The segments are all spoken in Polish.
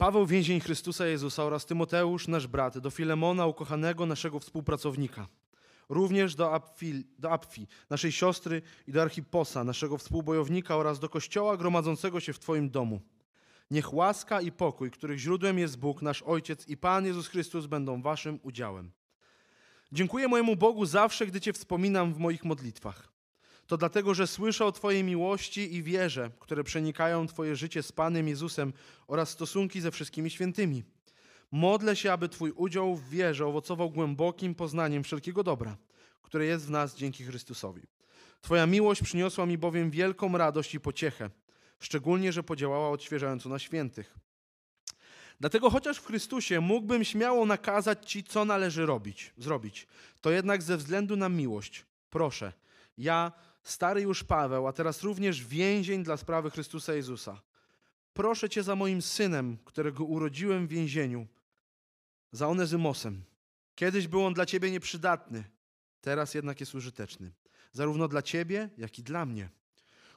Paweł, więzień Chrystusa Jezusa oraz Tymoteusz, nasz brat, do Filemona, ukochanego naszego współpracownika. Również do Apfi, do Apfi, naszej siostry i do Archiposa, naszego współbojownika oraz do kościoła gromadzącego się w Twoim domu. Niech łaska i pokój, których źródłem jest Bóg, nasz Ojciec i Pan Jezus Chrystus będą Waszym udziałem. Dziękuję mojemu Bogu zawsze, gdy Cię wspominam w moich modlitwach. To dlatego, że słyszę o Twojej miłości i wierze, które przenikają Twoje życie z Panem Jezusem oraz stosunki ze wszystkimi świętymi. Modlę się, aby Twój udział w wierze owocował głębokim poznaniem wszelkiego dobra, które jest w nas dzięki Chrystusowi. Twoja miłość przyniosła mi bowiem wielką radość i pociechę, szczególnie, że podziałała odświeżająco na świętych. Dlatego chociaż w Chrystusie mógłbym śmiało nakazać Ci, co należy robić, zrobić, to jednak ze względu na miłość, proszę, ja, stary już Paweł, a teraz również więzień dla sprawy Chrystusa Jezusa, proszę Cię za moim synem, którego urodziłem w więzieniu, za Onezymosem. Kiedyś był on dla Ciebie nieprzydatny, teraz jednak jest użyteczny, zarówno dla Ciebie, jak i dla mnie.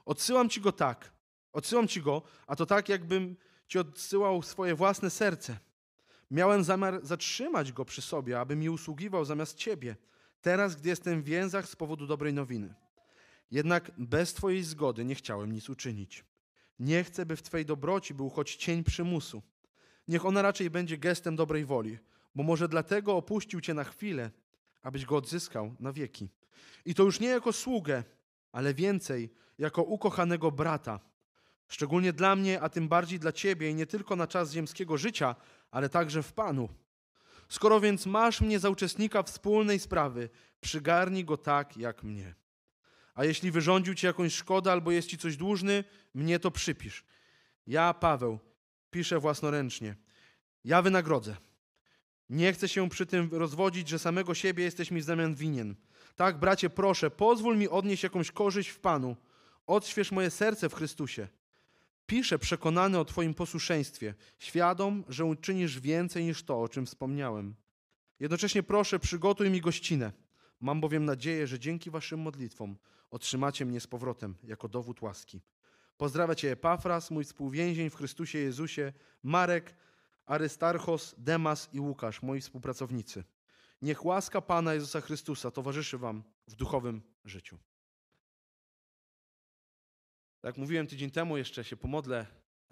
Odsyłam Ci go tak, odsyłam Ci go, a to tak, jakbym Ci odsyłał swoje własne serce. Miałem zamiar zatrzymać go przy sobie, aby mi usługiwał zamiast Ciebie, teraz, gdy jestem w więzach z powodu dobrej nowiny. Jednak bez Twojej zgody nie chciałem nic uczynić. Nie chcę, by w Twojej dobroci był choć cień przymusu. Niech ona raczej będzie gestem dobrej woli, bo może dlatego opuścił Cię na chwilę, abyś go odzyskał na wieki. I to już nie jako sługę, ale więcej jako ukochanego brata. Szczególnie dla mnie, a tym bardziej dla Ciebie i nie tylko na czas ziemskiego życia, ale także w Panu. Skoro więc masz mnie za uczestnika wspólnej sprawy, przygarnij go tak jak mnie. A jeśli wyrządził ci jakąś szkodę albo jest ci coś dłużny, mnie to przypisz. Ja, Paweł, piszę własnoręcznie. Ja wynagrodzę. Nie chcę się przy tym rozwodzić, że samego siebie jesteś mi w zamian winien. Tak, bracie, proszę, pozwól mi odnieść jakąś korzyść w Panu. Odśwież moje serce w Chrystusie. Piszę przekonany o Twoim posłuszeństwie, świadom, że uczynisz więcej niż to, o czym wspomniałem. Jednocześnie proszę, przygotuj mi gościnę. Mam bowiem nadzieję, że dzięki Waszym modlitwom otrzymacie mnie z powrotem jako dowód łaski. Pozdrawia Cię Epafras, mój współwięzień w Chrystusie Jezusie, Marek, Arystarchos, Demas i Łukasz, moi współpracownicy. Niech łaska Pana Jezusa Chrystusa towarzyszy Wam w duchowym życiu. Jak mówiłem tydzień temu, jeszcze się pomodlę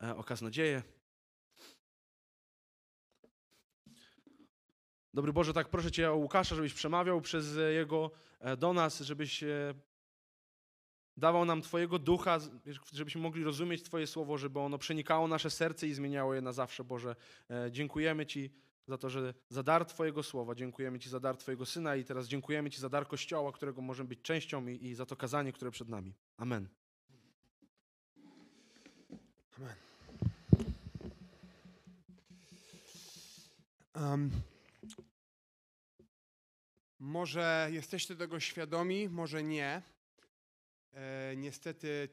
e, o kaznodzieję. Dobry Boże, tak proszę Cię o Łukasza, żebyś przemawiał przez jego e, do nas, żebyś e, dawał nam Twojego ducha, żebyśmy mogli rozumieć Twoje słowo, żeby ono przenikało nasze serce i zmieniało je na zawsze, Boże. Dziękujemy Ci za to, że za dar Twojego słowa, dziękujemy Ci za dar Twojego Syna i teraz dziękujemy Ci za dar Kościoła, którego możemy być częścią i, i za to kazanie, które przed nami. Amen. Amen. Um, może jesteście tego świadomi, może nie. E, niestety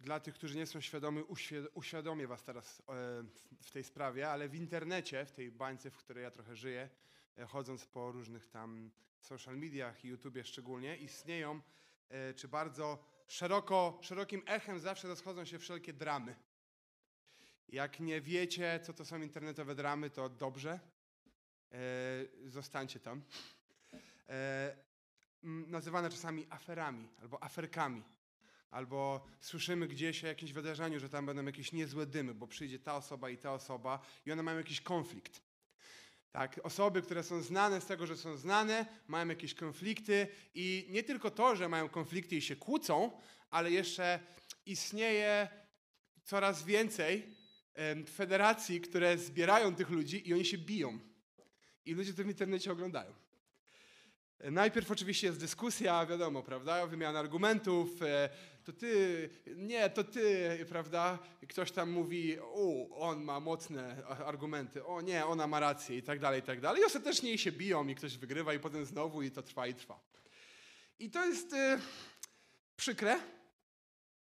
dla tych, którzy nie są świadomi, uświadomię was teraz e, w tej sprawie, ale w internecie, w tej bańce, w której ja trochę żyję, e, chodząc po różnych tam social mediach i YouTubie szczególnie, istnieją, czy bardzo szeroko, szerokim echem zawsze rozchodzą się wszelkie dramy. Jak nie wiecie, co to są internetowe dramy, to dobrze. Zostańcie tam. E, nazywane czasami aferami albo aferkami. Albo słyszymy gdzieś o jakimś wydarzeniu, że tam będą jakieś niezłe dymy, bo przyjdzie ta osoba i ta osoba i one mają jakiś konflikt. Tak, osoby, które są znane z tego, że są znane, mają jakieś konflikty i nie tylko to, że mają konflikty i się kłócą, ale jeszcze istnieje coraz więcej federacji, które zbierają tych ludzi i oni się biją. I ludzie to w internecie oglądają. Najpierw oczywiście jest dyskusja, wiadomo, prawda, wymiana argumentów, e, to ty, nie, to ty, prawda, ktoś tam mówi, o, on ma mocne argumenty, o nie, ona ma rację i tak dalej, i tak dalej. I ostatecznie się biją i ktoś wygrywa i potem znowu i to trwa i trwa. I to jest y, przykre,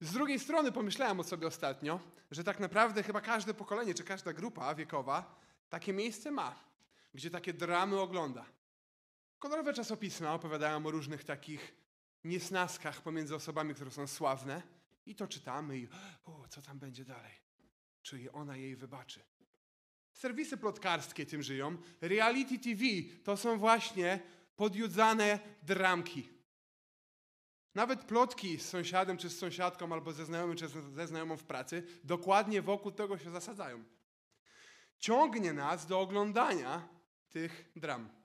z drugiej strony pomyślałem o sobie ostatnio, że tak naprawdę chyba każde pokolenie czy każda grupa wiekowa takie miejsce ma, gdzie takie dramy ogląda. Kolorowe czasopisma opowiadają o różnych takich niesnaskach pomiędzy osobami, które są sławne i to czytamy i o, co tam będzie dalej? Czy ona jej wybaczy? serwisy plotkarskie tym żyją. Reality TV to są właśnie podjudzane dramki. Nawet plotki z sąsiadem czy z sąsiadką, albo ze znajomym czy ze znajomą w pracy, dokładnie wokół tego się zasadzają. Ciągnie nas do oglądania tych dram.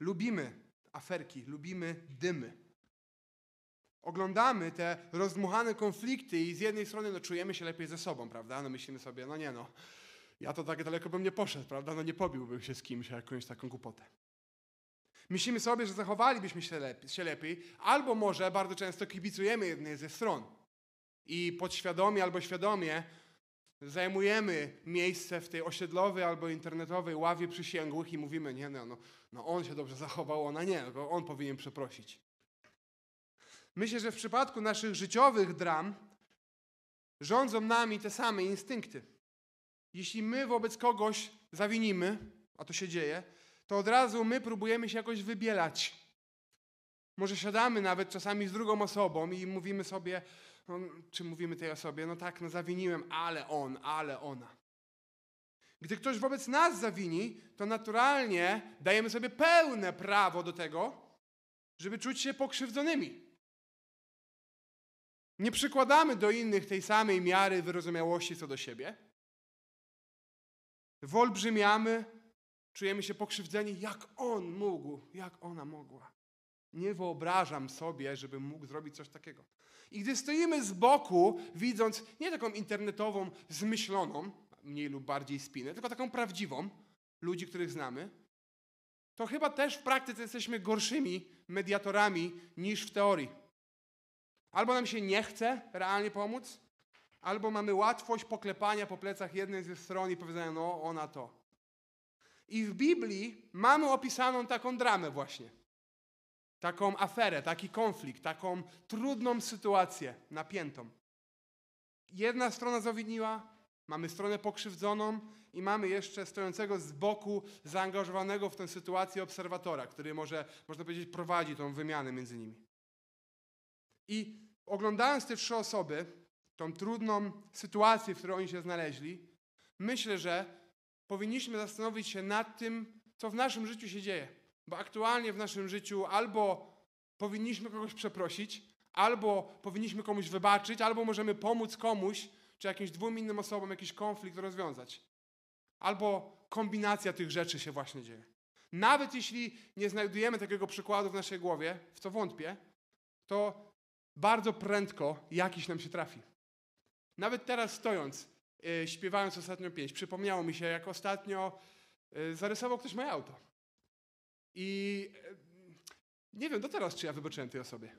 Lubimy aferki, lubimy dymy. Oglądamy te rozdmuchane konflikty i z jednej strony no, czujemy się lepiej ze sobą, prawda? No myślimy sobie, no nie no, ja to tak daleko bym nie poszedł, prawda? No nie pobiłbym się z kimś jakąś taką głupotę. Myślimy sobie, że zachowalibyśmy się lepiej, się lepiej, albo może bardzo często kibicujemy jednej ze stron i podświadomie albo świadomie zajmujemy miejsce w tej osiedlowej albo internetowej ławie przysięgłych i mówimy, nie no, no, no on się dobrze zachował, ona nie, no, on powinien przeprosić. Myślę, że w przypadku naszych życiowych dram rządzą nami te same instynkty. Jeśli my wobec kogoś zawinimy, a to się dzieje, to od razu my próbujemy się jakoś wybielać. Może siadamy nawet czasami z drugą osobą i mówimy sobie, no, czy mówimy tej osobie, no tak, no zawiniłem, ale on, ale ona. Gdy ktoś wobec nas zawini, to naturalnie dajemy sobie pełne prawo do tego, żeby czuć się pokrzywdzonymi. Nie przykładamy do innych tej samej miary wyrozumiałości co do siebie. Wolbrzymiamy, czujemy się pokrzywdzeni, jak on mógł, jak ona mogła. Nie wyobrażam sobie, żebym mógł zrobić coś takiego. I gdy stoimy z boku, widząc nie taką internetową, zmyśloną, mniej lub bardziej spinę, tylko taką prawdziwą, ludzi, których znamy, to chyba też w praktyce jesteśmy gorszymi mediatorami niż w teorii. Albo nam się nie chce realnie pomóc, albo mamy łatwość poklepania po plecach jednej ze stron i powiedzenia, no ona to. I w Biblii mamy opisaną taką dramę właśnie. Taką aferę, taki konflikt, taką trudną sytuację, napiętą. Jedna strona zawiniła, mamy stronę pokrzywdzoną i mamy jeszcze stojącego z boku, zaangażowanego w tę sytuację obserwatora, który może, można powiedzieć, prowadzi tą wymianę między nimi. I oglądając te trzy osoby, tą trudną sytuację, w której oni się znaleźli, myślę, że powinniśmy zastanowić się nad tym, co w naszym życiu się dzieje. Bo aktualnie w naszym życiu albo powinniśmy kogoś przeprosić, albo powinniśmy komuś wybaczyć, albo możemy pomóc komuś, czy jakimś dwóm innym osobom jakiś konflikt rozwiązać. Albo kombinacja tych rzeczy się właśnie dzieje. Nawet jeśli nie znajdujemy takiego przykładu w naszej głowie, w co wątpię, to bardzo prędko jakiś nam się trafi. Nawet teraz stojąc, yy, śpiewając ostatnio pieśń, przypomniało mi się, jak ostatnio yy, zarysował ktoś moje auto. I yy, nie wiem do teraz, czy ja wybaczyłem tej osobie.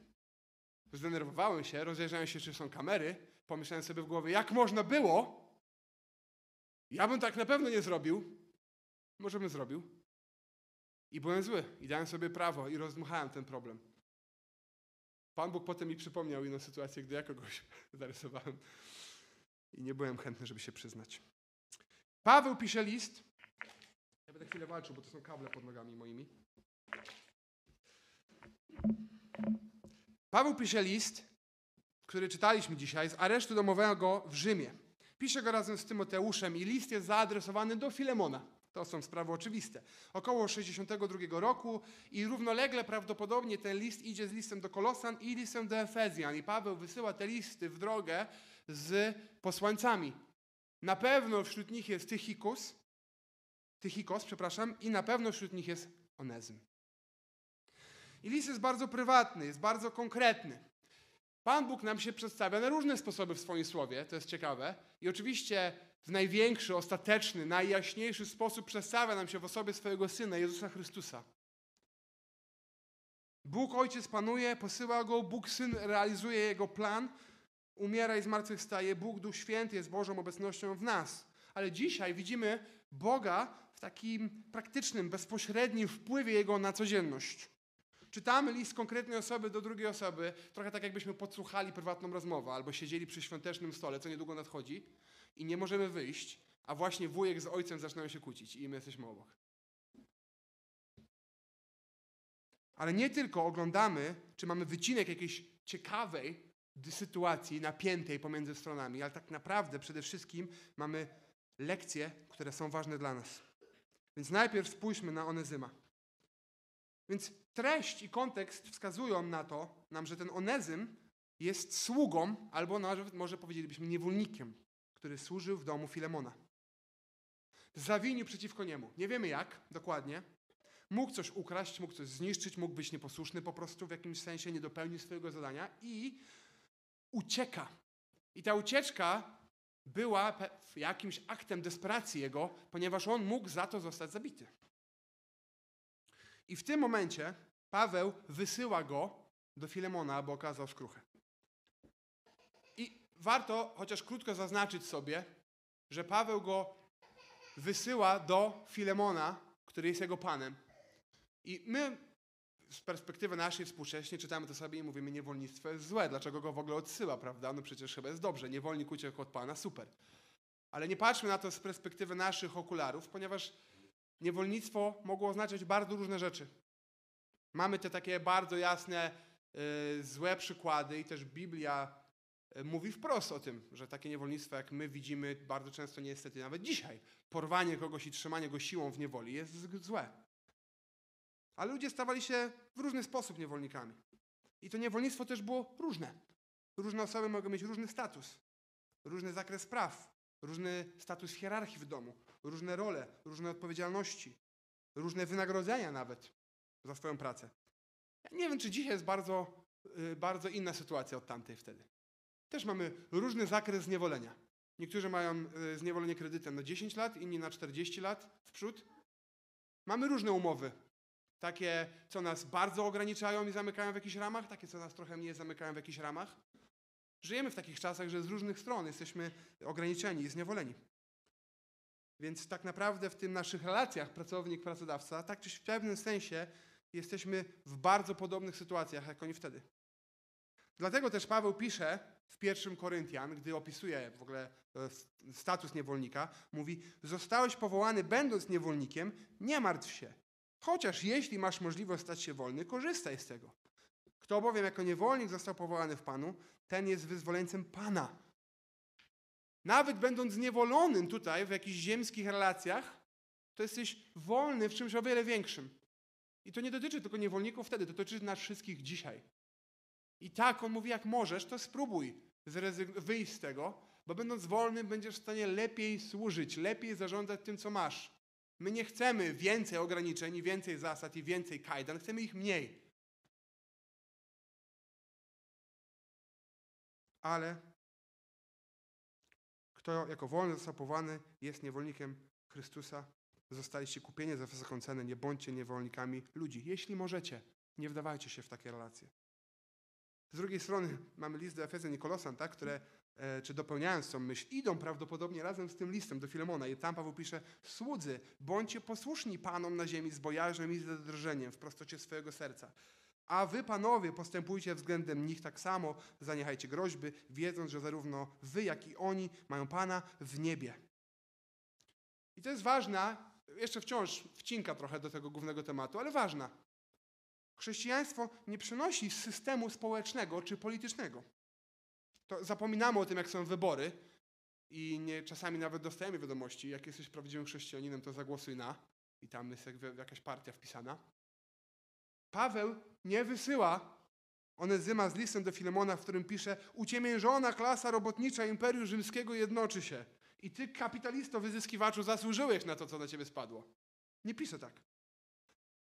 Zdenerwowałem się, rozejrzałem się, czy są kamery, pomyślałem sobie w głowie, jak można było? Ja bym tak na pewno nie zrobił. Może bym zrobił. I byłem zły. I dałem sobie prawo i rozdmuchałem ten problem. Pan Bóg potem mi przypomniał inną sytuację, gdy ja kogoś zarysowałem i nie byłem chętny, żeby się przyznać. Paweł pisze list. Ja będę chwilę walczył, bo to są kable pod nogami moimi. Paweł pisze list, który czytaliśmy dzisiaj, z aresztu domowego w Rzymie. Pisze go razem z Tymoteuszem i list jest zaadresowany do Filemona. To są sprawy oczywiste. Około 62 roku i równolegle prawdopodobnie ten list idzie z listem do Kolosan i listem do Efezjan. I Paweł wysyła te listy w drogę z posłańcami. Na pewno wśród nich jest Tychikus, Tychikos, przepraszam, i na pewno wśród nich jest Onezym. I list jest bardzo prywatny, jest bardzo konkretny. Pan Bóg nam się przedstawia na różne sposoby w swoim słowie, to jest ciekawe. I oczywiście w największy, ostateczny, najjaśniejszy sposób przedstawia nam się w osobie swojego Syna, Jezusa Chrystusa. Bóg Ojciec panuje, posyła Go, Bóg Syn realizuje Jego plan, umiera i zmartwychwstaje, Bóg Duch Święty jest Bożą obecnością w nas. Ale dzisiaj widzimy Boga w takim praktycznym, bezpośrednim wpływie Jego na codzienność. Czytamy list konkretnej osoby do drugiej osoby, trochę tak jakbyśmy podsłuchali prywatną rozmowę albo siedzieli przy świątecznym stole, co niedługo nadchodzi i nie możemy wyjść, a właśnie wujek z ojcem zaczynają się kłócić i my jesteśmy obok. Ale nie tylko oglądamy, czy mamy wycinek jakiejś ciekawej sytuacji, napiętej pomiędzy stronami, ale tak naprawdę przede wszystkim mamy lekcje, które są ważne dla nas. Więc najpierw spójrzmy na Onezyma. Więc treść i kontekst wskazują na to, nam, że ten Onezym jest sługą, albo nawet może powiedzielibyśmy niewolnikiem, który służył w domu Filemona. Zawinił przeciwko niemu. Nie wiemy jak dokładnie. Mógł coś ukraść, mógł coś zniszczyć, mógł być nieposłuszny po prostu w jakimś sensie, nie dopełnił swojego zadania i ucieka. I ta ucieczka była jakimś aktem desperacji jego, ponieważ on mógł za to zostać zabity. I w tym momencie Paweł wysyła go do Filemona, aby okazał skruchę. I warto chociaż krótko zaznaczyć sobie, że Paweł go wysyła do Filemona, który jest jego panem. I my z perspektywy naszej współcześnie czytamy to sobie i mówimy, niewolnictwo jest złe. Dlaczego go w ogóle odsyła, prawda? No przecież chyba jest dobrze. Niewolnik uciekł od Pana, super. Ale nie patrzmy na to z perspektywy naszych okularów, ponieważ niewolnictwo mogło oznaczać bardzo różne rzeczy. Mamy te takie bardzo jasne, y, złe przykłady i też Biblia y, mówi wprost o tym, że takie niewolnictwo, jak my widzimy bardzo często niestety nawet dzisiaj, porwanie kogoś i trzymanie go siłą w niewoli jest złe. Ale ludzie stawali się w różny sposób niewolnikami. I to niewolnictwo też było różne. Różne osoby mogą mieć różny status, różny zakres praw, różny status hierarchii w domu, różne role, różne odpowiedzialności, różne wynagrodzenia nawet za swoją pracę. Ja nie wiem, czy dzisiaj jest bardzo, y, bardzo inna sytuacja od tamtej wtedy. Też mamy różny zakres zniewolenia. Niektórzy mają y, zniewolenie kredytem na 10 lat, inni na 40 lat w przód. Mamy różne umowy. Takie, co nas bardzo ograniczają i zamykają w jakichś ramach, takie, co nas trochę mniej zamykają w jakichś ramach. Żyjemy w takich czasach, że z różnych stron jesteśmy ograniczeni i zniewoleni. Więc tak naprawdę w tym naszych relacjach pracownik-pracodawca, tak czy w pewnym sensie jesteśmy w bardzo podobnych sytuacjach, jak oni wtedy. Dlatego też Paweł pisze w pierwszym Koryntian, gdy opisuje w ogóle e, status niewolnika, mówi: Zostałeś powołany, będąc niewolnikiem, nie martw się. Chociaż jeśli masz możliwość stać się wolny, korzystaj z tego. Kto bowiem jako niewolnik został powołany w Panu, ten jest wyzwoleńcem Pana. Nawet będąc zniewolonym tutaj w jakichś ziemskich relacjach, to jesteś wolny w czymś o wiele większym. I to nie dotyczy tylko niewolników wtedy, to dotyczy nas wszystkich dzisiaj. I tak on mówi, jak możesz, to spróbuj wyjść z tego, bo będąc wolnym będziesz w stanie lepiej służyć, lepiej zarządzać tym, co masz. My nie chcemy więcej ograniczeń, i więcej zasad i więcej kajdan, chcemy ich mniej. Ale kto jako wolny został powołany, jest niewolnikiem Chrystusa. Zostaliście kupieni za wysoką cenę, nie bądźcie niewolnikami ludzi. Jeśli możecie, nie wdawajcie się w takie relacje. Z drugiej strony mamy list do Efezjan i Kolosan, tak, które, e, czy dopełniając tą myśl, idą prawdopodobnie razem z tym listem do Filemona. I tam Paweł pisze, słudzy, bądźcie posłuszni Panom na ziemi z bojaźnią i z drżeniem w prostocie swojego serca. A wy, panowie, postępujcie względem nich tak samo, zaniechajcie groźby, wiedząc, że zarówno wy, jak i oni mają Pana w niebie. I to jest ważna, jeszcze wciąż wcinka trochę do tego głównego tematu, ale ważna. Chrześcijaństwo nie przynosi systemu społecznego czy politycznego. To zapominamy o tym, jak są wybory i nie, czasami nawet dostajemy wiadomości, jak jesteś prawdziwym chrześcijaninem, to zagłosuj na i tam jest jak- jakaś partia wpisana. Paweł nie wysyła Onezyma z listem do Filemona, w którym pisze uciemiężona klasa robotnicza Imperium Rzymskiego jednoczy się i ty, kapitalisto, wyzyskiwaczu, zasłużyłeś na to, co na ciebie spadło. Nie pisze tak.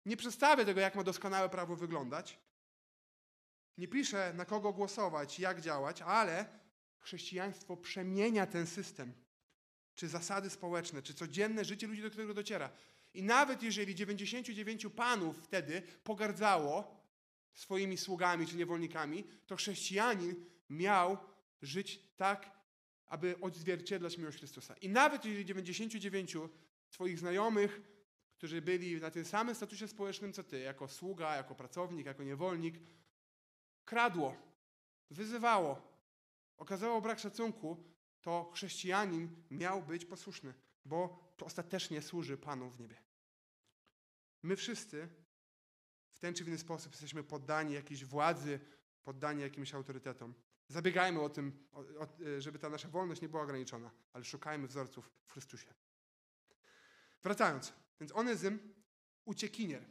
Nie przedstawia tego, jak ma doskonałe prawo wyglądać. Nie pisze, na kogo głosować, jak działać, ale chrześcijaństwo przemienia ten system. Czy zasady społeczne, czy codzienne życie ludzi, do którego dociera. I nawet jeżeli 99 panów wtedy pogardzało swoimi sługami czy niewolnikami, to chrześcijanin miał żyć tak, aby odzwierciedlać miłość Chrystusa. I nawet jeżeli 99 twoich znajomych, którzy byli na tym samym statusie społecznym co ty, jako sługa, jako pracownik, jako niewolnik, kradło, wyzywało, okazało brak szacunku, to chrześcijanin miał być posłuszny, bo to ostatecznie służy Panu w niebie. My wszyscy w ten czy inny sposób jesteśmy poddani jakiejś władzy, poddani jakimś autorytetom. Zabiegajmy o tym, o, o, żeby ta nasza wolność nie była ograniczona, ale szukajmy wzorców w Chrystusie. Wracając, więc Onezym, uciekinier,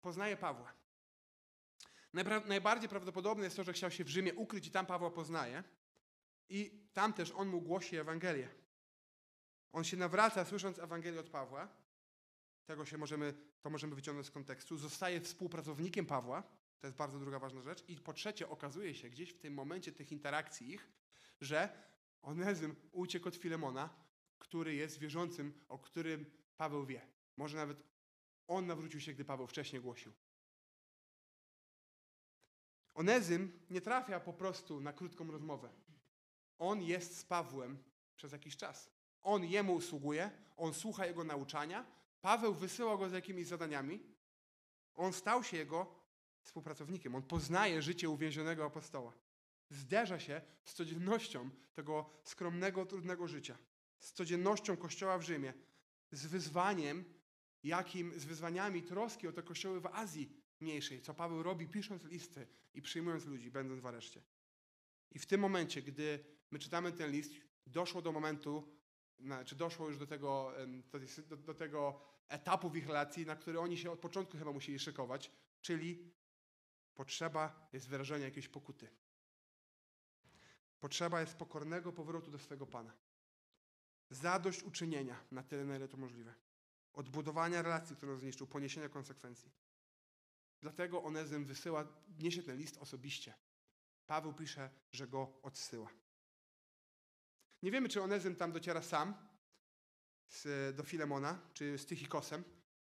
poznaje Pawła. Najpra- najbardziej prawdopodobne jest to, że chciał się w Rzymie ukryć i tam Pawła poznaje. I tam też on mu głosi Ewangelię. On się nawraca, słysząc Ewangelię od Pawła. Tego się możemy, to możemy wyciągnąć z kontekstu. Zostaje współpracownikiem Pawła. To jest bardzo druga ważna rzecz. I po trzecie, okazuje się gdzieś w tym momencie tych interakcji ich, że Onezym uciekł od Filemona, który jest wierzącym, o którym Paweł wie. Może nawet on nawrócił się, gdy Paweł wcześniej głosił. Onezym nie trafia po prostu na krótką rozmowę. On jest z Pawłem przez jakiś czas. On jemu usługuje, on słucha jego nauczania. Paweł wysyła go z jakimiś zadaniami. On stał się jego współpracownikiem. On poznaje życie uwięzionego apostoła. Zderza się z codziennością tego skromnego, trudnego życia. Z codziennością Kościoła w Rzymie. Z wyzwaniem, jakim, z wyzwaniami troski o te kościoły w Azji mniejszej, co Paweł robi pisząc listy i przyjmując ludzi, będąc w areszcie. I w tym momencie, gdy my czytamy ten list, doszło do momentu, czy doszło już do tego, do, do tego etapu w ich relacji, na który oni się od początku chyba musieli szykować, czyli potrzeba jest wyrażenia jakiejś pokuty. Potrzeba jest pokornego powrotu do swego Pana. Zadość uczynienia na tyle, na ile to możliwe. Odbudowania relacji, którą zniszczył, poniesienia konsekwencji. Dlatego Onezym wysyła, niesie ten list osobiście. Paweł pisze, że go odsyła. Nie wiemy, czy Onezym tam dociera sam z, do Filemona, czy z Tychikosem.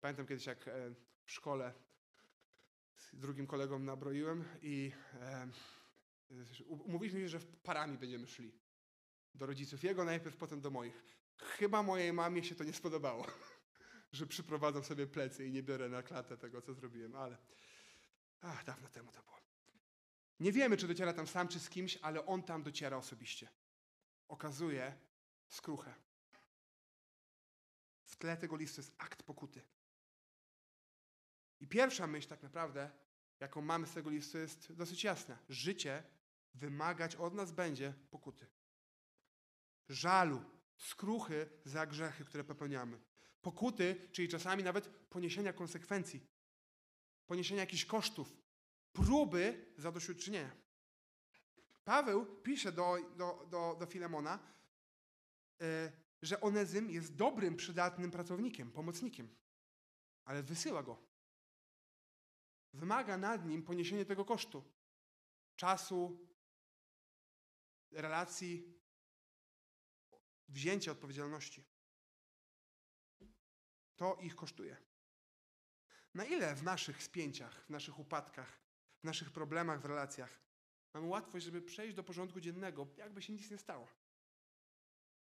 Pamiętam kiedyś, jak e, w szkole drugim kolegą nabroiłem i e, umówiliśmy się, że parami będziemy szli. Do rodziców jego najpierw, potem do moich. Chyba mojej mamie się to nie spodobało, że przyprowadzam sobie plecy i nie biorę na klatę tego, co zrobiłem, ale ach, dawno temu to było. Nie wiemy, czy dociera tam sam, czy z kimś, ale on tam dociera osobiście. Okazuje skruchę. W tle tego listu jest akt pokuty. I pierwsza myśl tak naprawdę, jaką mamy z tego listu, jest dosyć jasna. Życie wymagać od nas będzie pokuty. Żalu, skruchy za grzechy, które popełniamy. Pokuty, czyli czasami nawet poniesienia konsekwencji, poniesienia jakichś kosztów, próby zadośćuczynienia. Paweł pisze do, do, do, do Filemona, yy, że Onezym jest dobrym, przydatnym pracownikiem, pomocnikiem, ale wysyła go. Wymaga nad nim poniesienie tego kosztu. Czasu, relacji, wzięcia odpowiedzialności. To ich kosztuje. Na ile w naszych spięciach, w naszych upadkach, w naszych problemach w relacjach mamy łatwość, żeby przejść do porządku dziennego, jakby się nic nie stało?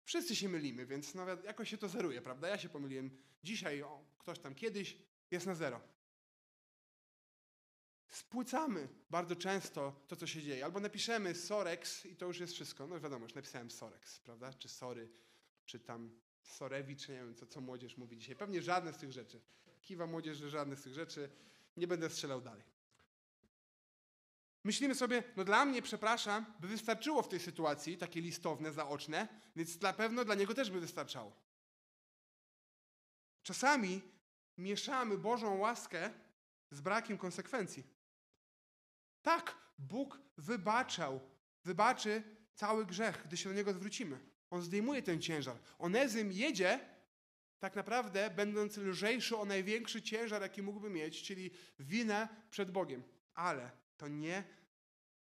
Wszyscy się mylimy, więc nawet jakoś się to zeruje, prawda? Ja się pomyliłem dzisiaj, o, ktoś tam kiedyś, jest na zero. Spłycamy bardzo często to, co się dzieje. Albo napiszemy Sorex i to już jest wszystko. No wiadomo, już napisałem Sorex, prawda? Czy Sory, czy tam Sorewicz, nie wiem, co, co młodzież mówi dzisiaj. Pewnie żadne z tych rzeczy. Kiwa młodzież, że żadne z tych rzeczy. Nie będę strzelał dalej. Myślimy sobie, no dla mnie, przepraszam, by wystarczyło w tej sytuacji takie listowne, zaoczne, więc na pewno dla niego też by wystarczało. Czasami mieszamy Bożą łaskę z brakiem konsekwencji. Tak, Bóg wybaczał, wybaczy cały grzech, gdy się do Niego zwrócimy. On zdejmuje ten ciężar. Onezym jedzie, tak naprawdę będąc lżejszy o największy ciężar, jaki mógłby mieć, czyli winę przed Bogiem. Ale to nie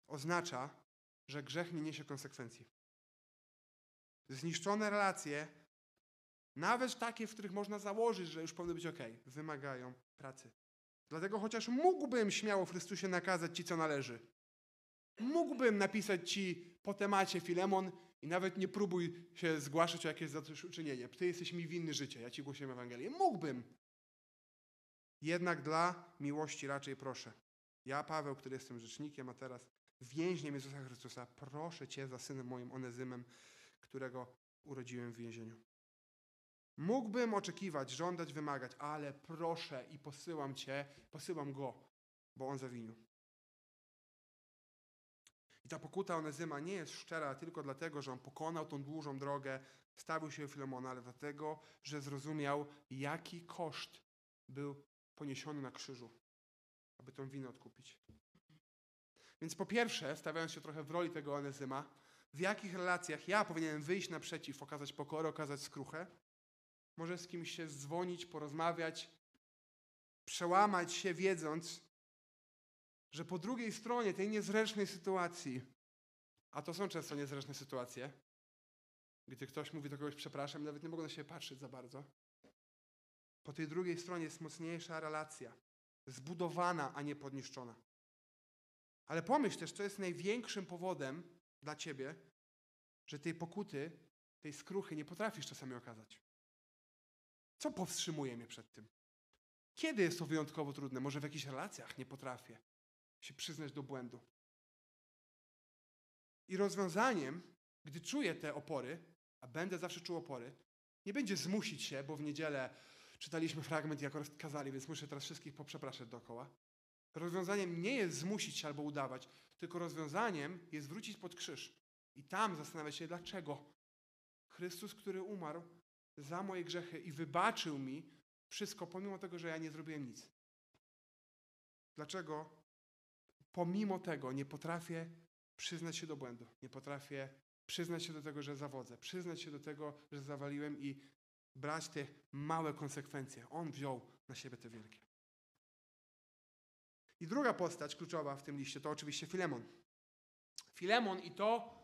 oznacza, że grzech nie niesie konsekwencji. Zniszczone relacje, nawet takie, w których można założyć, że już powinny być ok, wymagają pracy. Dlatego chociaż mógłbym śmiało w Chrystusie nakazać Ci, co należy. Mógłbym napisać Ci po temacie Filemon i nawet nie próbuj się zgłaszać o jakieś zadośćuczynienie. Ty jesteś mi winny życie, ja Ci głosiłem Ewangelię. Mógłbym. Jednak dla miłości raczej proszę. Ja, Paweł, który jestem rzecznikiem, a teraz więźniem Jezusa Chrystusa, proszę Cię za synem moim Onezymem, którego urodziłem w więzieniu. Mógłbym oczekiwać, żądać, wymagać, ale proszę i posyłam Cię, posyłam Go, bo On zawinił. I ta pokuta Onezyma nie jest szczera tylko dlatego, że on pokonał tą długą drogę, stawił się u Filemona, ale dlatego, że zrozumiał, jaki koszt był poniesiony na krzyżu, aby tą winę odkupić. Więc po pierwsze, stawiając się trochę w roli tego Onezyma, w jakich relacjach ja powinienem wyjść naprzeciw, okazać pokorę, okazać skruchę, może z kimś się dzwonić, porozmawiać, przełamać się, wiedząc, że po drugiej stronie tej niezręcznej sytuacji, a to są często niezręczne sytuacje, gdy ktoś mówi do kogoś przepraszam, nawet nie mogą na siebie patrzeć za bardzo. Po tej drugiej stronie jest mocniejsza relacja, zbudowana, a nie podniszczona. Ale pomyśl też, co jest największym powodem dla ciebie, że tej pokuty, tej skruchy nie potrafisz czasami okazać. Co powstrzymuje mnie przed tym? Kiedy jest to wyjątkowo trudne? Może w jakichś relacjach nie potrafię się przyznać do błędu. I rozwiązaniem, gdy czuję te opory, a będę zawsze czuł opory, nie będzie zmusić się, bo w niedzielę czytaliśmy fragment, jak kazali, więc muszę teraz wszystkich poprzepraszać dookoła. Rozwiązaniem nie jest zmusić się albo udawać, tylko rozwiązaniem jest wrócić pod krzyż i tam zastanawiać się, dlaczego Chrystus, który umarł za moje grzechy i wybaczył mi wszystko, pomimo tego, że ja nie zrobiłem nic. Dlaczego pomimo tego nie potrafię przyznać się do błędu, nie potrafię przyznać się do tego, że zawodzę, przyznać się do tego, że zawaliłem i brać te małe konsekwencje. On wziął na siebie te wielkie. I druga postać kluczowa w tym liście to oczywiście Filemon. Filemon i to,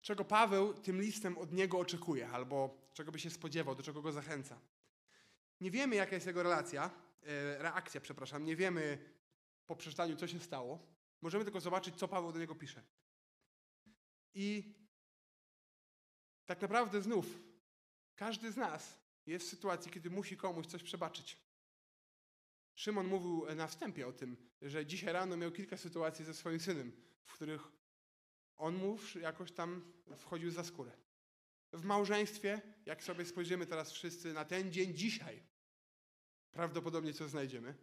czego Paweł tym listem od niego oczekuje, albo czego by się spodziewał, do czego go zachęca. Nie wiemy, jaka jest jego relacja, e, reakcja, przepraszam, nie wiemy po przeczytaniu, co się stało. Możemy tylko zobaczyć, co Paweł do niego pisze. I tak naprawdę znów, każdy z nas jest w sytuacji, kiedy musi komuś coś przebaczyć. Szymon mówił na wstępie o tym, że dzisiaj rano miał kilka sytuacji ze swoim synem, w których on mu jakoś tam wchodził za skórę. W małżeństwie, jak sobie spojrzymy teraz wszyscy na ten dzień dzisiaj, prawdopodobnie co znajdziemy.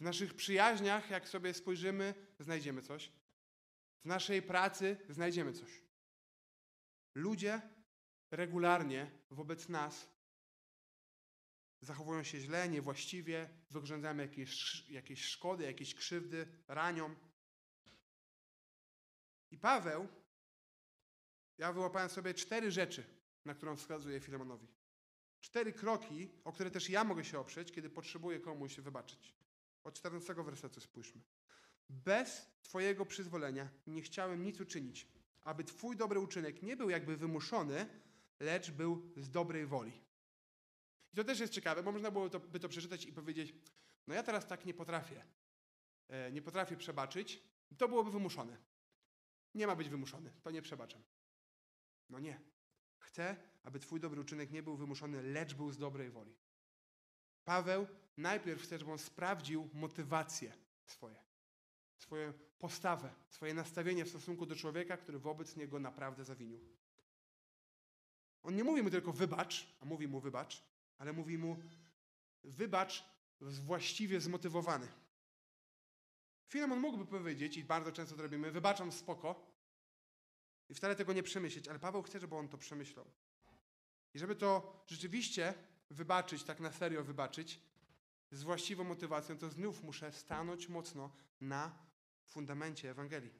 W naszych przyjaźniach, jak sobie spojrzymy, znajdziemy coś. W naszej pracy znajdziemy coś. Ludzie regularnie wobec nas zachowują się źle, niewłaściwie, wyrządzamy jakieś, jakieś szkody, jakieś krzywdy, ranią. I Paweł, ja wyłapałem sobie cztery rzeczy, na którą wskazuje Filemonowi. Cztery kroki, o które też ja mogę się oprzeć, kiedy potrzebuję komuś wybaczyć. Od 14 wersetu spójrzmy. Bez Twojego przyzwolenia nie chciałem nic uczynić, aby Twój dobry uczynek nie był jakby wymuszony, lecz był z dobrej woli. I to też jest ciekawe, bo można było to, by to przeczytać i powiedzieć, no ja teraz tak nie potrafię. E, nie potrafię przebaczyć. To byłoby wymuszone. Nie ma być wymuszony, to nie przebaczam. No nie. Chcę, aby Twój dobry uczynek nie był wymuszony, lecz był z dobrej woli. Paweł najpierw chce, żeby on sprawdził motywację swoje, swoją postawę, swoje nastawienie w stosunku do człowieka, który wobec niego naprawdę zawinił. On nie mówi mu tylko wybacz, a mówi mu wybacz, ale mówi mu wybacz właściwie zmotywowany. Filemon mógłby powiedzieć, i bardzo często to robimy, wybaczam spoko, i wcale tego nie przemyśleć, ale Paweł chce, żeby on to przemyślał. I żeby to rzeczywiście wybaczyć, tak na serio wybaczyć, z właściwą motywacją, to znów muszę stanąć mocno na fundamencie Ewangelii.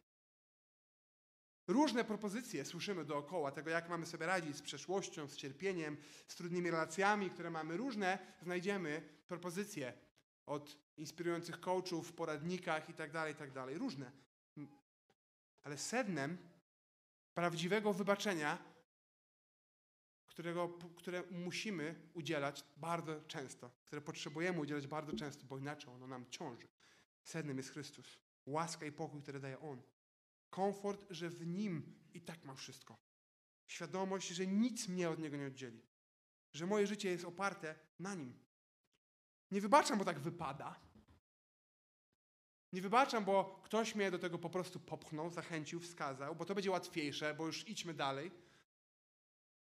Różne propozycje słyszymy dookoła tego, jak mamy sobie radzić z przeszłością, z cierpieniem, z trudnymi relacjami, które mamy. Różne znajdziemy propozycje od inspirujących coachów, poradnikach itd., tak itd. Tak Różne. Ale sednem prawdziwego wybaczenia, którego, które musimy udzielać bardzo często, które potrzebujemy udzielać bardzo często, bo inaczej ono nam ciąży. Sednem jest Chrystus. Łaska i pokój, które daje On. Komfort, że w Nim i tak mam wszystko. Świadomość, że nic mnie od Niego nie oddzieli. Że moje życie jest oparte na Nim. Nie wybaczam, bo tak wypada. Nie wybaczam, bo ktoś mnie do tego po prostu popchnął, zachęcił, wskazał, bo to będzie łatwiejsze, bo już idźmy dalej.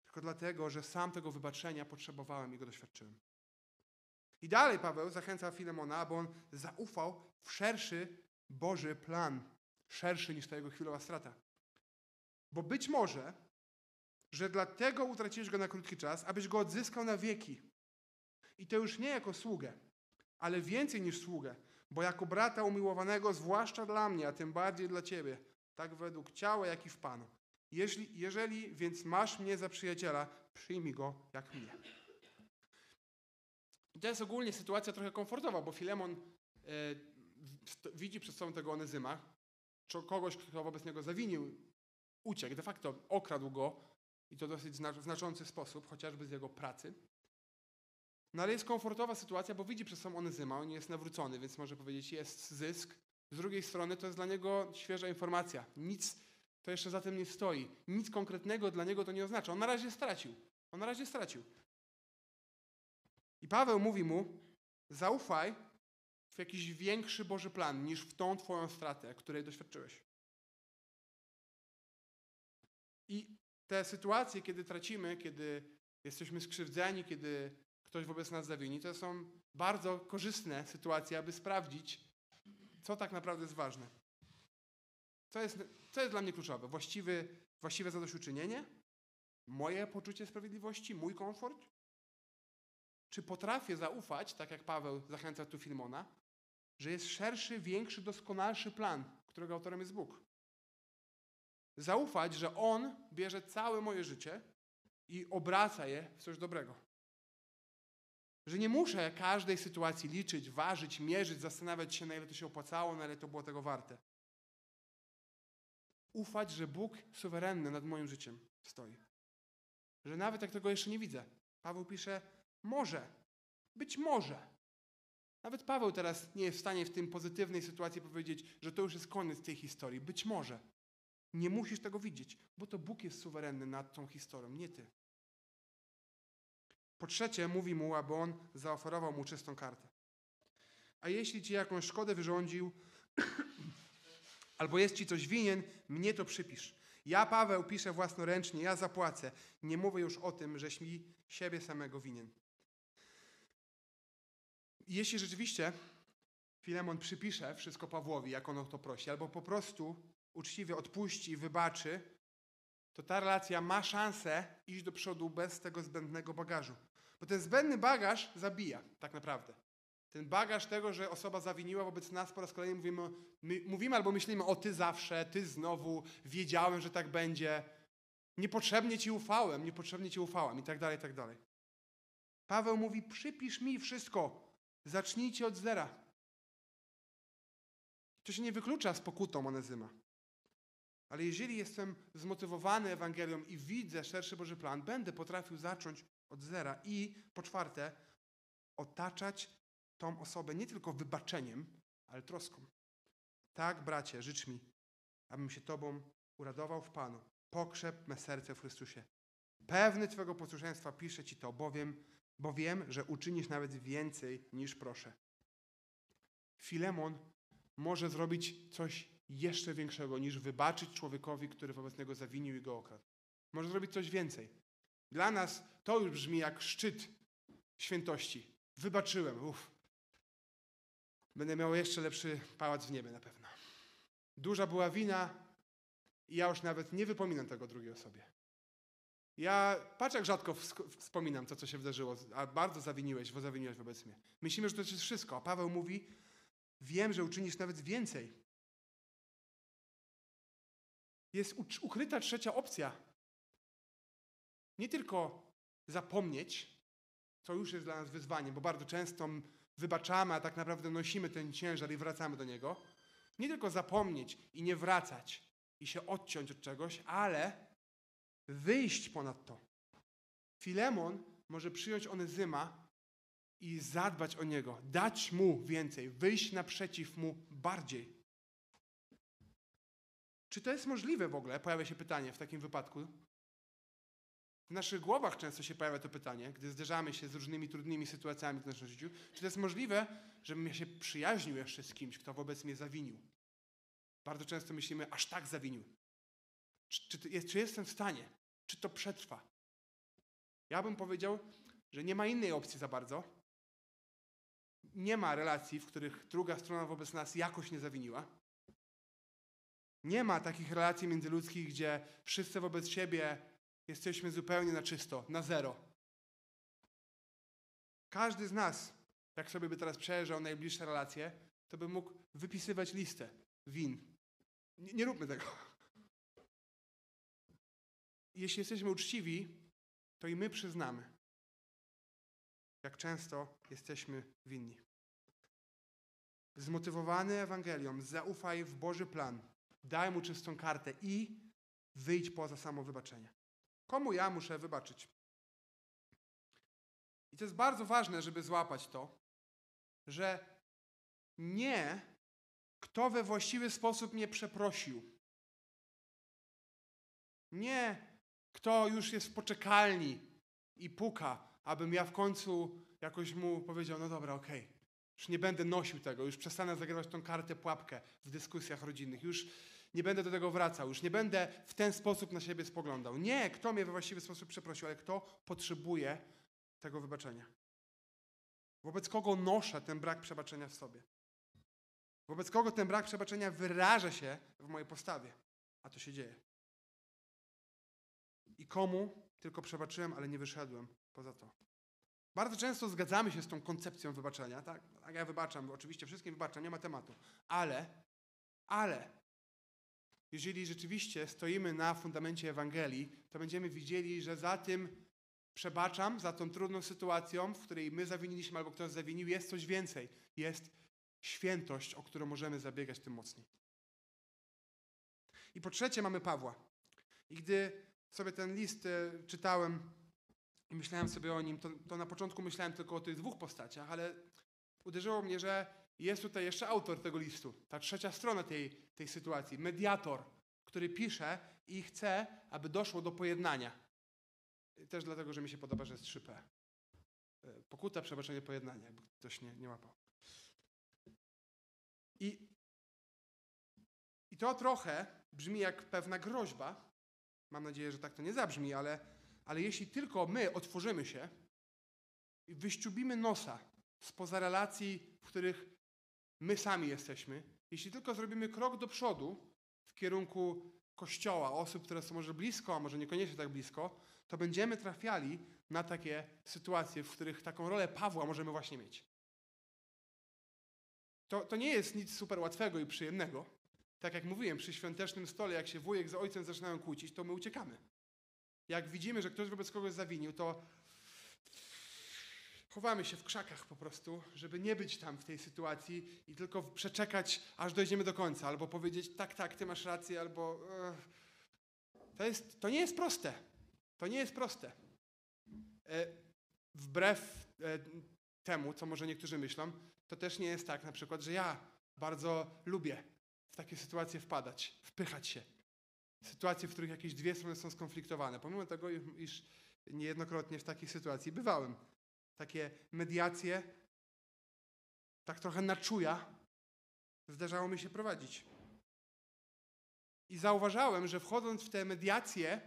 Tylko dlatego, że sam tego wybaczenia potrzebowałem i go doświadczyłem. I dalej Paweł zachęca Filemona, aby on zaufał w szerszy Boży plan szerszy niż ta jego chwilowa strata. Bo być może, że dlatego utraciłeś go na krótki czas, abyś go odzyskał na wieki. I to już nie jako sługę, ale więcej niż sługę, bo jako brata umiłowanego, zwłaszcza dla mnie, a tym bardziej dla ciebie, tak według ciała, jak i w Panu. Jeśli, jeżeli więc masz mnie za przyjaciela, przyjmij go jak mnie. I to jest ogólnie sytuacja trochę komfortowa, bo Filemon e, widzi przed sobą tego Onezyma, czy kogoś, kto wobec niego zawinił, uciekł, de facto okradł go i to dosyć znaczący sposób, chociażby z jego pracy. No ale jest komfortowa sytuacja, bo widzi przed sobą Onezyma, on jest nawrócony, więc może powiedzieć, jest zysk. Z drugiej strony to jest dla niego świeża informacja. Nic to jeszcze za tym nie stoi. Nic konkretnego dla niego to nie oznacza. On na razie stracił. On na razie stracił. I Paweł mówi mu, zaufaj w jakiś większy Boży plan niż w tą twoją stratę, której doświadczyłeś. I te sytuacje, kiedy tracimy, kiedy jesteśmy skrzywdzeni, kiedy ktoś wobec nas zawini, to są bardzo korzystne sytuacje, aby sprawdzić, co tak naprawdę jest ważne. Co jest, co jest dla mnie kluczowe? Właściwy, właściwe zadośćuczynienie? Moje poczucie sprawiedliwości? Mój komfort? Czy potrafię zaufać, tak jak Paweł zachęca tu Filmona, że jest szerszy, większy, doskonalszy plan, którego autorem jest Bóg? Zaufać, że On bierze całe moje życie i obraca je w coś dobrego. Że nie muszę każdej sytuacji liczyć, ważyć, mierzyć, zastanawiać się, na ile to się opłacało, na ile to było tego warte. Ufać, że Bóg suwerenny nad moim życiem stoi. Że nawet jak tego jeszcze nie widzę. Paweł pisze, może, być może. Nawet Paweł teraz nie jest w stanie w tym pozytywnej sytuacji powiedzieć, że to już jest koniec tej historii. Być może. Nie musisz tego widzieć, bo to Bóg jest suwerenny nad tą historią, nie ty. Po trzecie, mówi mu, aby on zaoferował mu czystą kartę. A jeśli ci jakąś szkodę wyrządził, albo jest ci coś winien, mnie to przypisz. Ja, Paweł, piszę własnoręcznie, ja zapłacę. Nie mówię już o tym, żeś mi siebie samego winien. Jeśli rzeczywiście Filemon przypisze wszystko Pawłowi, jak on o to prosi, albo po prostu uczciwie odpuści i wybaczy, to ta relacja ma szansę iść do przodu bez tego zbędnego bagażu. Bo ten zbędny bagaż zabija, tak naprawdę. Ten bagaż tego, że osoba zawiniła wobec nas, po raz kolejny mówimy, my, mówimy albo myślimy, o ty zawsze, ty znowu, wiedziałem, że tak będzie, niepotrzebnie ci ufałem, niepotrzebnie ci ufałem i tak dalej, i tak dalej. Paweł mówi, przypisz mi wszystko, zacznijcie od zera. To się nie wyklucza z pokutą Onezyma. Ale jeżeli jestem zmotywowany Ewangelią i widzę szerszy Boży plan, będę potrafił zacząć od zera i po czwarte, otaczać tą osobę nie tylko wybaczeniem, ale troską. Tak, bracie, życz mi, abym się Tobą uradował w Panu. Pokrzep me serce w Chrystusie. Pewny Twego posłuszeństwa piszę Ci to, bowiem, bo wiem, że uczynisz nawet więcej niż proszę. Filemon może zrobić coś jeszcze większego niż wybaczyć człowiekowi, który wobec niego zawinił i go okradł. Może zrobić coś więcej. Dla nas to już brzmi jak szczyt świętości. Wybaczyłem, uff. Będę miał jeszcze lepszy pałac w niebie na pewno. Duża była wina i ja już nawet nie wypominam tego drugiej osobie. Ja, patrz jak rzadko wspominam to, co się wydarzyło, a bardzo zawiniłeś, bo zawiniłeś wobec mnie. Myślimy, że to jest wszystko, a Paweł mówi, wiem, że uczynisz nawet więcej. Jest ukryta trzecia opcja. Nie tylko zapomnieć, co już jest dla nas wyzwaniem, bo bardzo często wybaczamy, a tak naprawdę nosimy ten ciężar i wracamy do niego. Nie tylko zapomnieć i nie wracać i się odciąć od czegoś, ale wyjść ponad to. Filemon może przyjąć Onezyma i zadbać o niego, dać mu więcej, wyjść naprzeciw mu bardziej. Czy to jest możliwe w ogóle? Pojawia się pytanie w takim wypadku. W naszych głowach często się pojawia to pytanie, gdy zderzamy się z różnymi trudnymi sytuacjami w naszym życiu. Czy to jest możliwe, żebym ja się przyjaźnił jeszcze z kimś, kto wobec mnie zawinił? Bardzo często myślimy, aż tak zawinił. Czy, czy, jest, czy jestem w stanie? Czy to przetrwa? Ja bym powiedział, że nie ma innej opcji za bardzo. Nie ma relacji, w których druga strona wobec nas jakoś nie zawiniła. Nie ma takich relacji międzyludzkich, gdzie wszyscy wobec siebie jesteśmy zupełnie na czysto, na zero. Każdy z nas, jak sobie by teraz przejeżdżał najbliższe relacje, to by mógł wypisywać listę win. Nie, nie róbmy tego. Jeśli jesteśmy uczciwi, to i my przyznamy, jak często jesteśmy winni. Zmotywowany Ewangelią, zaufaj w Boży plan, daj mu czystą kartę i wyjdź poza samo wybaczenie. Komu ja muszę wybaczyć? I to jest bardzo ważne, żeby złapać to, że nie kto we właściwy sposób mnie przeprosił. Nie kto już jest w poczekalni i puka, abym ja w końcu jakoś mu powiedział, no dobra, okej, już nie będę nosił tego, już przestanę zagrywać tą kartę pułapkę w dyskusjach rodzinnych, już nie będę do tego wracał, już nie będę w ten sposób na siebie spoglądał. Nie, kto mnie we właściwy sposób przeprosił, ale kto potrzebuje tego wybaczenia. Wobec kogo noszę ten brak przebaczenia w sobie. Wobec kogo ten brak przebaczenia wyraża się w mojej postawie. A to się dzieje. I komu tylko przebaczyłem, ale nie wyszedłem poza to. Bardzo często zgadzamy się z tą koncepcją wybaczenia. Tak, tak ja wybaczam, oczywiście wszystkim wybaczam, nie ma tematu. Ale, ale, jeżeli rzeczywiście stoimy na fundamencie Ewangelii, to będziemy widzieli, że za tym przebaczam, za tą trudną sytuacją, w której my zawiniliśmy albo ktoś zawinił, jest coś więcej. Jest świętość, o którą możemy zabiegać tym mocniej. I po trzecie mamy Pawła. I gdy sobie ten list e, czytałem i myślałem sobie o nim, to, to na początku myślałem tylko o tych dwóch postaciach, ale uderzyło mnie, że jest tutaj jeszcze autor tego listu, ta trzecia strona tej, tej sytuacji, mediator, który pisze i chce, aby doszło do pojednania. Też dlatego, że mi się podoba, że jest 3P. E, Pokuta, przebaczenie, pojednanie, jakby ktoś nie, nie łapał. I, I to trochę brzmi jak pewna groźba. Mam nadzieję, że tak to nie zabrzmi, ale, ale jeśli tylko my otworzymy się i wyściubimy nosa spoza relacji, w których my sami jesteśmy, jeśli tylko zrobimy krok do przodu w kierunku kościoła, osób, które są może blisko, a może niekoniecznie tak blisko, to będziemy trafiali na takie sytuacje, w których taką rolę Pawła możemy właśnie mieć. To, to nie jest nic super łatwego i przyjemnego. Tak jak mówiłem, przy świątecznym stole, jak się wujek z ojcem zaczynają kłócić, to my uciekamy. Jak widzimy, że ktoś wobec kogoś zawinił, to chowamy się w krzakach po prostu, żeby nie być tam w tej sytuacji i tylko przeczekać, aż dojdziemy do końca, albo powiedzieć, tak, tak, ty masz rację, albo... To, jest, to nie jest proste. To nie jest proste. E, Wbrew e, temu, co może niektórzy myślą, to też nie jest tak na przykład, że ja bardzo lubię w takie sytuacje wpadać, wpychać się. Sytuacje, w których jakieś dwie strony są skonfliktowane. Pomimo tego, iż niejednokrotnie w takiej sytuacji bywałem. Takie mediacje, tak trochę na czuja, zdarzało mi się prowadzić. I zauważałem, że wchodząc w te mediacje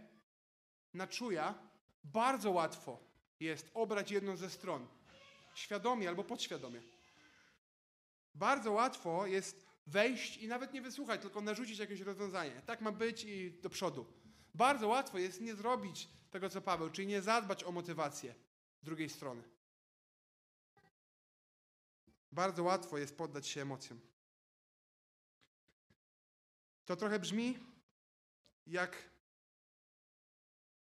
na czuja, bardzo łatwo jest obrać jedną ze stron. Świadomie albo podświadomie. Bardzo łatwo jest wejść i nawet nie wysłuchać, tylko narzucić jakieś rozwiązanie. Tak ma być i do przodu. Bardzo łatwo jest nie zrobić tego, co Paweł, czyli nie zadbać o motywację drugiej strony. Bardzo łatwo jest poddać się emocjom. To trochę brzmi jak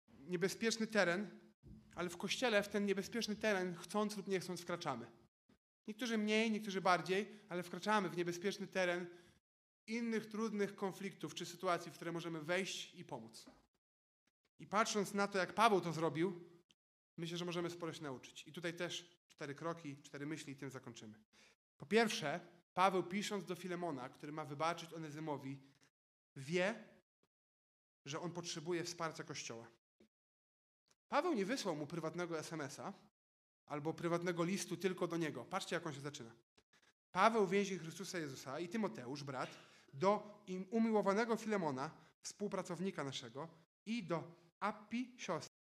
niebezpieczny teren, ale w kościele w ten niebezpieczny teren chcąc lub nie chcąc wkraczamy. Niektórzy mniej, niektórzy bardziej, ale wkraczamy w niebezpieczny teren innych trudnych konfliktów czy sytuacji, w które możemy wejść i pomóc. I patrząc na to, jak Paweł to zrobił, myślę, że możemy sporo się nauczyć. I tutaj też cztery kroki, cztery myśli i tym zakończymy. Po pierwsze, Paweł pisząc do Filemona, który ma wybaczyć Onezymowi, wie, że on potrzebuje wsparcia Kościoła. Paweł nie wysłał mu prywatnego SMS-a albo prywatnego listu tylko do niego. Patrzcie, jak on się zaczyna. Paweł więzi Chrystusa Jezusa i Tymoteusz, brat, do im umiłowanego Filemona, współpracownika naszego, i do Appi, siostry,